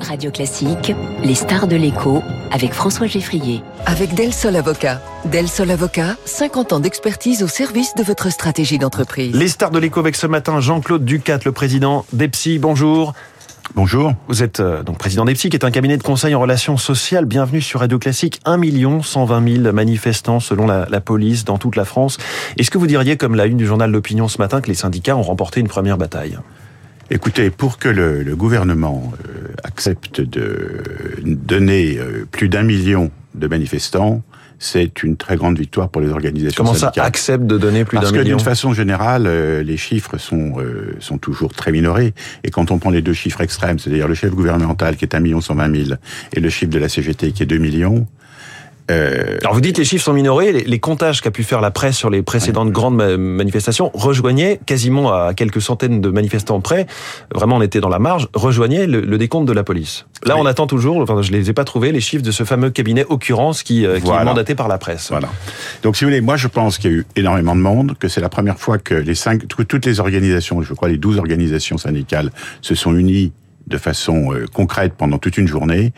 Radio Classique, les stars de l'écho avec François Geffrier. Avec Del Sol Avocat. Del Sol Avocat, 50 ans d'expertise au service de votre stratégie d'entreprise. Les stars de l'écho avec ce matin Jean-Claude Ducat, le président d'EPSI. Bonjour. Bonjour. Vous êtes euh, donc président d'EPSI, qui est un cabinet de conseil en relations sociales. Bienvenue sur Radio Classique. 1 120 000 manifestants selon la, la police dans toute la France. Est-ce que vous diriez, comme la une du journal L'Opinion ce matin, que les syndicats ont remporté une première bataille? Écoutez, pour que le, le gouvernement euh, accepte de donner euh, plus d'un million de manifestants, c'est une très grande victoire pour les organisations Comment syndicales. ça accepte de donner plus d'un Parce million que d'une façon générale, euh, les chiffres sont euh, sont toujours très minorés. Et quand on prend les deux chiffres extrêmes, c'est-à-dire le chef gouvernemental qui est 1 million 120 000 et le chiffre de la CGT qui est 2 millions, euh, Alors vous dites les chiffres sont minorés, les, les comptages qu'a pu faire la presse sur les précédentes grandes ma- manifestations rejoignaient quasiment à quelques centaines de manifestants près, vraiment on était dans la marge, rejoignaient le, le décompte de la police. Là Oui. on attend toujours, enfin je les ai pas trouvés, les chiffres de ce fameux cabinet Occurrence qui, euh, qui est mandaté par la presse. Voilà. Donc, si vous voulez, moi, je pense qu'il y a eu énormément de monde, que c'est la première fois que les cinq, que toutes les organisations, je crois les 12 organisations syndicales, se sont unies de façon euh, concrète pendant toute une journée.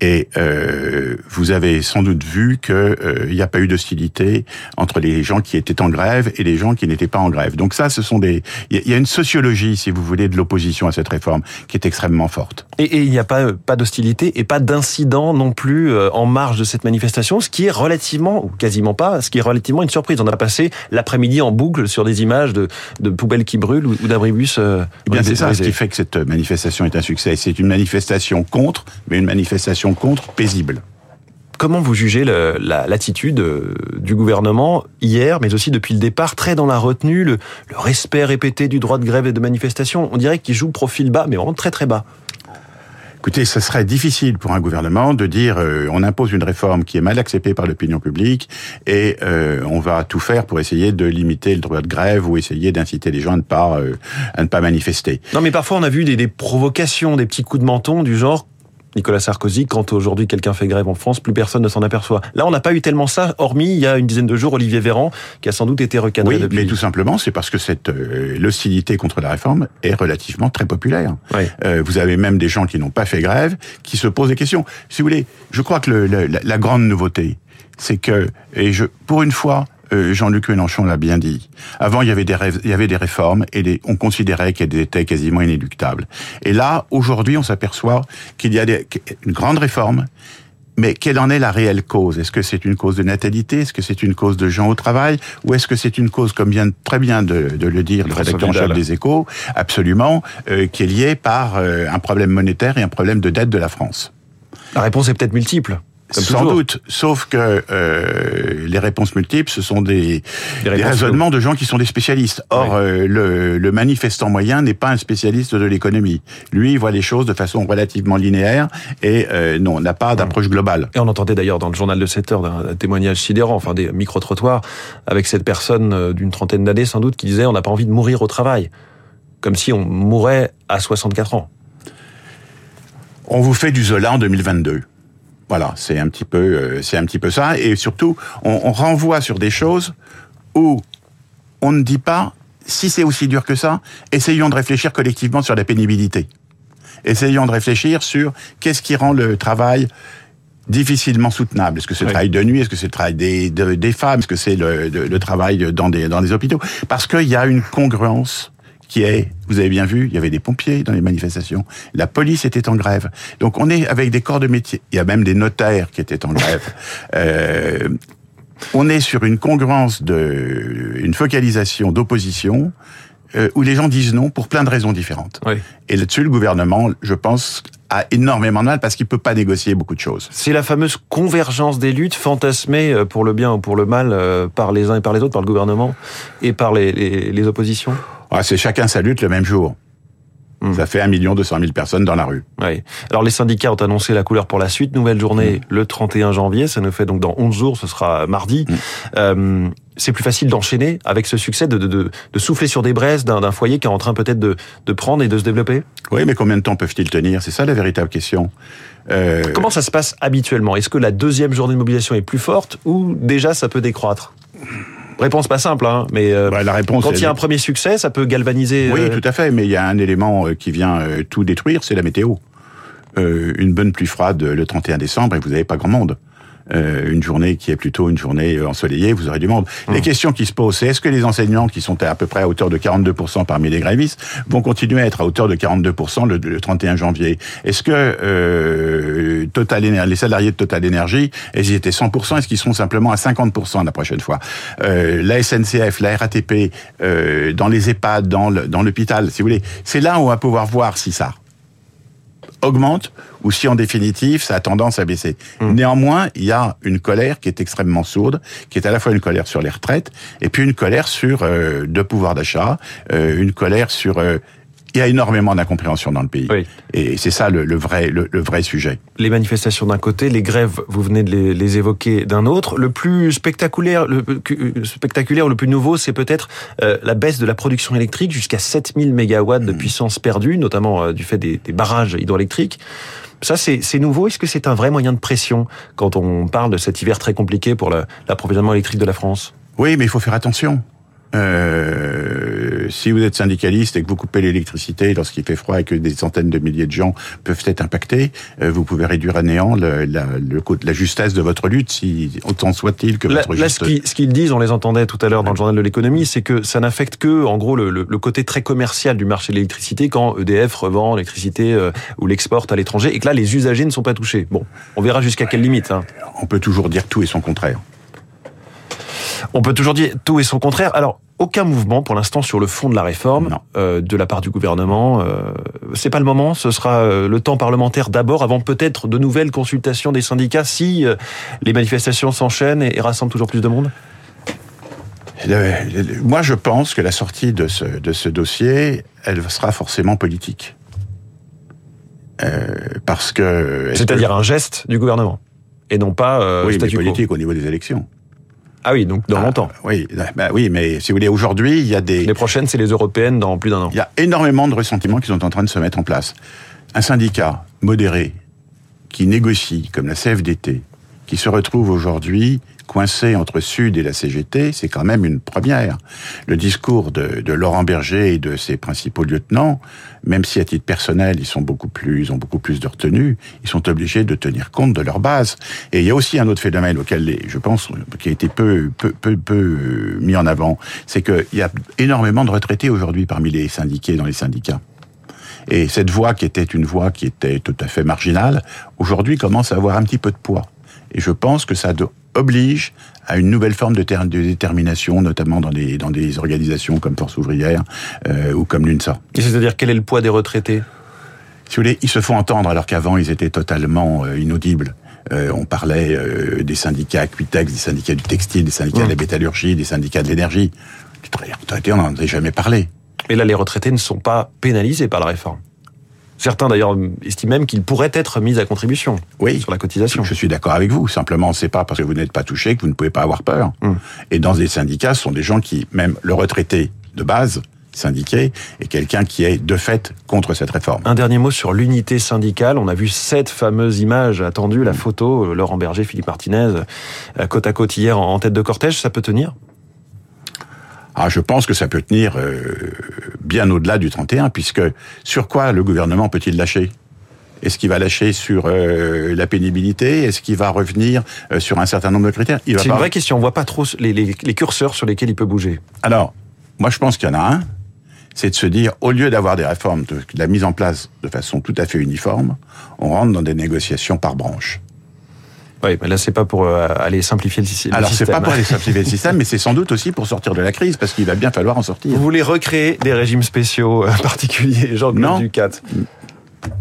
Et euh, vous avez sans doute vu que euh, il n'y a pas eu d'hostilité entre les gens qui étaient en grève et les gens qui n'étaient pas en grève. Donc ça, ce sont des, il y a- une sociologie, si vous voulez, de l'opposition à cette réforme qui est extrêmement forte. Et, et il n'y a pas, euh, pas d'hostilité et pas d'incident non plus euh, en marge de cette manifestation, ce qui est relativement, ou quasiment pas, ce qui est relativement une surprise. On a passé l'après-midi en boucle sur des images de, de poubelles qui brûlent ou, ou d'abribus. euh, Eh bien, c'est ça ce qui fait que cette manifestation est un succès. C'est une manifestation contre, mais une manifestation contre paisible. Comment vous jugez la- l'attitude euh, du gouvernement hier, mais aussi depuis le départ, très dans la retenue, le, le respect répété du droit de grève et de manifestation? On dirait qu'il joue profil bas, mais vraiment très très bas. Écoutez, ce serait difficile pour un gouvernement de dire euh, on impose une réforme qui est mal acceptée par l'opinion publique et euh, on va tout faire pour essayer de limiter le droit de grève ou essayer d'inciter les gens à ne pas euh, à ne pas manifester. Non, mais parfois on a vu des, des provocations, des petits coups de menton du genre. Nicolas Sarkozy, quand aujourd'hui quelqu'un fait grève en France, plus personne ne s'en aperçoit. Là, on n'a pas eu tellement ça, hormis il y a une dizaine de jours, Olivier Véran, qui a sans doute été recadré Oui, depuis. mais tout simplement, c'est parce que cette euh, l'hostilité contre la réforme est relativement très populaire. Oui. Euh, vous avez même des gens qui n'ont pas fait grève, qui se posent des questions. Si vous voulez, je crois que le, le- la, la grande nouveauté, c'est que, et je, pour une fois, euh, Jean-Luc Mélenchon l'a bien dit. Avant, il y avait des, rêves- il y avait des réformes et les- on considérait qu'elles étaient quasiment inéluctables. Et là, aujourd'hui, on s'aperçoit qu'il y a des, une grande réforme, mais quelle en est la réelle cause? Est-ce que c'est une cause de natalité? Est-ce que c'est une cause de gens au travail? Ou est-ce que c'est une cause, comme vient très bien de, de le dire le rédacteur en chef des Échos, absolument, euh, qui est liée par euh, un problème monétaire et un problème de dette de la France? La réponse est peut-être multiple. Comme Sans toujours. doute, sauf que euh, les réponses multiples, ce sont des, raisonnements de gens qui sont des spécialistes. Or, euh, le, le manifestant moyen n'est pas un spécialiste de l'économie. Lui, il voit les choses de façon relativement linéaire et euh, non, n'a pas d'approche globale. Et on entendait d'ailleurs dans le journal de 7 heures d'un témoignage sidérant, enfin des micro-trottoirs, avec cette personne euh, d'une trentaine d'années sans doute qui disait on n'a pas envie de mourir au travail. Comme si on mourait à 64 ans. On vous fait du Zola en 2022. Voilà, c'est un petit peu, euh, c'est un petit peu ça, et surtout, on, on renvoie sur des choses où on ne dit pas si c'est aussi dur que ça. Essayons de réfléchir collectivement sur la pénibilité. Essayons de réfléchir sur qu'est-ce qui rend le travail difficilement soutenable. Est-ce que c'est le Oui. travail de nuit? Est-ce que c'est le travail des, de- des femmes? Est-ce que c'est le, le- le travail dans des, dans des hôpitaux? Parce qu'il y a une congruence qui est, vous avez bien vu, il y avait des pompiers dans les manifestations, la police était en grève. Donc on est avec des corps de métier. Il y a même des notaires qui étaient en grève. Euh, on est sur une congruence de, une focalisation d'opposition euh, où les gens disent non pour plein de raisons différentes. Oui. Et là-dessus, le gouvernement, je pense, a énormément de mal parce qu'il peut pas négocier beaucoup de choses. C'est la fameuse convergence des luttes fantasmée euh, pour le bien ou pour le mal euh, par les uns et par les autres, par le gouvernement et par les, les, les oppositions? Ah, c'est chacun sa lutte le même jour. Hmm. Ça fait 1 200 000 personnes dans la rue. Oui. Alors les syndicats ont annoncé la couleur pour la suite. Nouvelle journée le 31 janvier. Ça nous fait donc dans 11 jours, ce sera mardi. Mm. Euh, c'est plus facile d'enchaîner avec ce succès, de, de, de, de souffler sur des braises d'un d'un foyer qui est en train peut-être de, de prendre et de se développer? Oui, mais combien de temps peuvent-ils tenir? C'est ça la véritable question. Euh, Comment ça se passe habituellement? Est-ce que la deuxième journée de mobilisation est plus forte ou déjà ça peut décroître? Réponse pas simple, hein, mais euh, bah, la réponse quand il y a un premier succès, ça peut galvaniser. Oui, euh, tout à fait, mais il y a un élément euh, qui vient euh, tout détruire, c'est la météo. euh, une bonne pluie froide le 31 décembre et vous n'avez pas grand monde. Euh, une journée qui est plutôt une journée euh, ensoleillée, vous aurez du monde. Les Mmh. questions qui se posent, c'est est-ce que les enseignants qui sont à peu près à hauteur de 42% parmi les grévistes vont continuer à être à hauteur de 42% le, le 31 janvier? Est-ce que euh, Total les salariés de Total Énergie, ils étaient 100%, est-ce qu'ils seront simplement à 50% la prochaine fois? Euh, La SNCF, la RATP, euh, dans les EHPAD, dans l'hôpital, si vous voulez, c'est là où on va pouvoir voir si ça augmente ou si en définitive ça a tendance à baisser. Néanmoins, il y a une colère qui est extrêmement sourde, qui est à la fois une colère sur les retraites et puis une colère sur euh, le pouvoir d'achat, euh, une colère sur euh, il y a énormément d'incompréhension dans le pays. Oui. Et c'est ça le, le vrai le, le vrai sujet. Les manifestations d'un côté, les grèves, vous venez de les, les évoquer d'un autre. Le plus spectaculaire, le, le spectaculaire, le plus nouveau, c'est peut-être euh, la baisse de la production électrique jusqu'à 7000 mégawatts de puissance perdue, notamment euh, du fait des, des barrages hydroélectriques. Ça, c'est nouveau. Est-ce que c'est un vrai moyen de pression quand on parle de cet hiver très compliqué pour la- l'approvisionnement électrique de la France? Oui, mais il faut faire attention. Euh, si vous êtes syndicaliste et que vous coupez l'électricité lorsqu'il fait froid et que des centaines de milliers de gens peuvent être impactés, euh, vous pouvez réduire à néant le, la, le, la justesse de votre lutte, si autant soit-il que Là, votre là, juste... ce qu'ils disent, on les entendait tout à l'heure dans le journal de l'économie, c'est que ça n'affecte que, en gros, le côté très commercial du marché de l'électricité quand EDF revend l'électricité euh, ou l'exporte à l'étranger et que là, les usagers ne sont pas touchés. Bon, on verra jusqu'à quelle limite. hein. On peut toujours dire tout et son contraire. On peut toujours dire tout et son contraire. Alors, aucun mouvement pour l'instant sur le fond de la réforme euh, de la part du gouvernement. Euh, c'est pas le moment. Ce sera euh, le temps parlementaire d'abord, avant peut-être de nouvelles consultations des syndicats si euh, les manifestations s'enchaînent et, et rassemblent toujours plus de monde. Moi, je pense que la sortie de ce, de ce dossier, elle sera forcément politique. Euh, parce que... C'est-à-dire un geste du gouvernement et non pas euh, oui, mais statu quo. politique au niveau des élections. Ah oui, donc dans Ah, longtemps. Oui, bah oui, mais si vous voulez, aujourd'hui, il y a des... Les prochaines, c'est les européennes dans plus d'un an. Il y a énormément de ressentiments qui sont en train de se mettre en place. Un syndicat modéré qui négocie, comme la CFDT, qui se retrouve aujourd'hui coincé entre Sud et la CGT, c'est quand même une première. Le discours de, Laurent Berger et de ses principaux lieutenants, même si à titre personnel ils sont beaucoup plus, ont beaucoup plus de retenue, ils sont obligés de tenir compte de leur base. Et il y a aussi un autre phénomène auquel je pense qui a été peu peu peu, peu mis en avant, c'est qu'il y a énormément de retraités aujourd'hui parmi les syndiqués dans les syndicats. Et cette voix qui était une voix qui était tout à fait marginale, aujourd'hui commence à avoir un petit peu de poids. Et je pense que ça oblige à une nouvelle forme de, ter- de détermination, notamment dans des, dans des organisations comme Force ouvrière euh, ou comme l'UNSA. Et c'est-à-dire quel est le poids des retraités? Si vous voulez, ils se font entendre alors qu'avant ils étaient totalement euh, inaudibles. Euh, on parlait euh, des syndicats Aquitex, des syndicats du textile, des syndicats Mmh. de la métallurgie, des syndicats de l'énergie. Tra- retraités, on n'en avait jamais parlé. Et là, les retraités ne sont pas pénalisés par la réforme. Certains d'ailleurs estiment même qu'ils pourraient être mis à contribution Oui. sur la cotisation. Je suis d'accord avec vous. Simplement, c'est pas parce que vous n'êtes pas touché que vous ne pouvez pas avoir peur. Hum. Et dans des syndicats, ce sont des gens qui, même le retraité de base, syndiqué, est quelqu'un qui est de fait contre cette réforme. Un dernier mot sur l'unité syndicale. On a vu cette fameuse image attendue, la photo, euh, Laurent Berger, Philippe Martinez, euh, côte à côte hier en en tête de cortège. Ça peut tenir? Ah, je pense que ça peut tenir euh, bien au-delà du 31, puisque sur quoi le gouvernement peut-il lâcher? Est-ce qu'il va lâcher sur euh, la pénibilité? Est-ce qu'il va revenir euh, sur un certain nombre de critères? C'est une vraie question. On voit pas trop les, les- les curseurs sur lesquels il peut bouger. Alors, moi je pense qu'il y en a un, c'est de se dire, au lieu d'avoir des réformes, de, de la mise en place de façon tout à fait uniforme, on rentre dans des négociations par branche. Oui, mais là, c'est pas pour euh, aller simplifier le, sy- le Alors c'est système. pas pour aller simplifier le système, mais c'est sans doute aussi pour sortir de la crise, parce qu'il va bien falloir en sortir. Vous voulez recréer des régimes spéciaux euh, particuliers. Jean-Claude Ducat?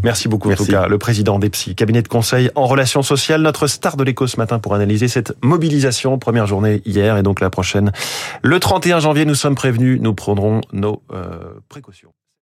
Merci beaucoup, en Merci. tout cas, le président d'EPSI, cabinet de conseil en relations sociales, notre star de l'écho ce matin pour analyser cette mobilisation. Première journée hier et donc la prochaine. Le 31 janvier, nous sommes prévenus, nous prendrons nos euh, précautions.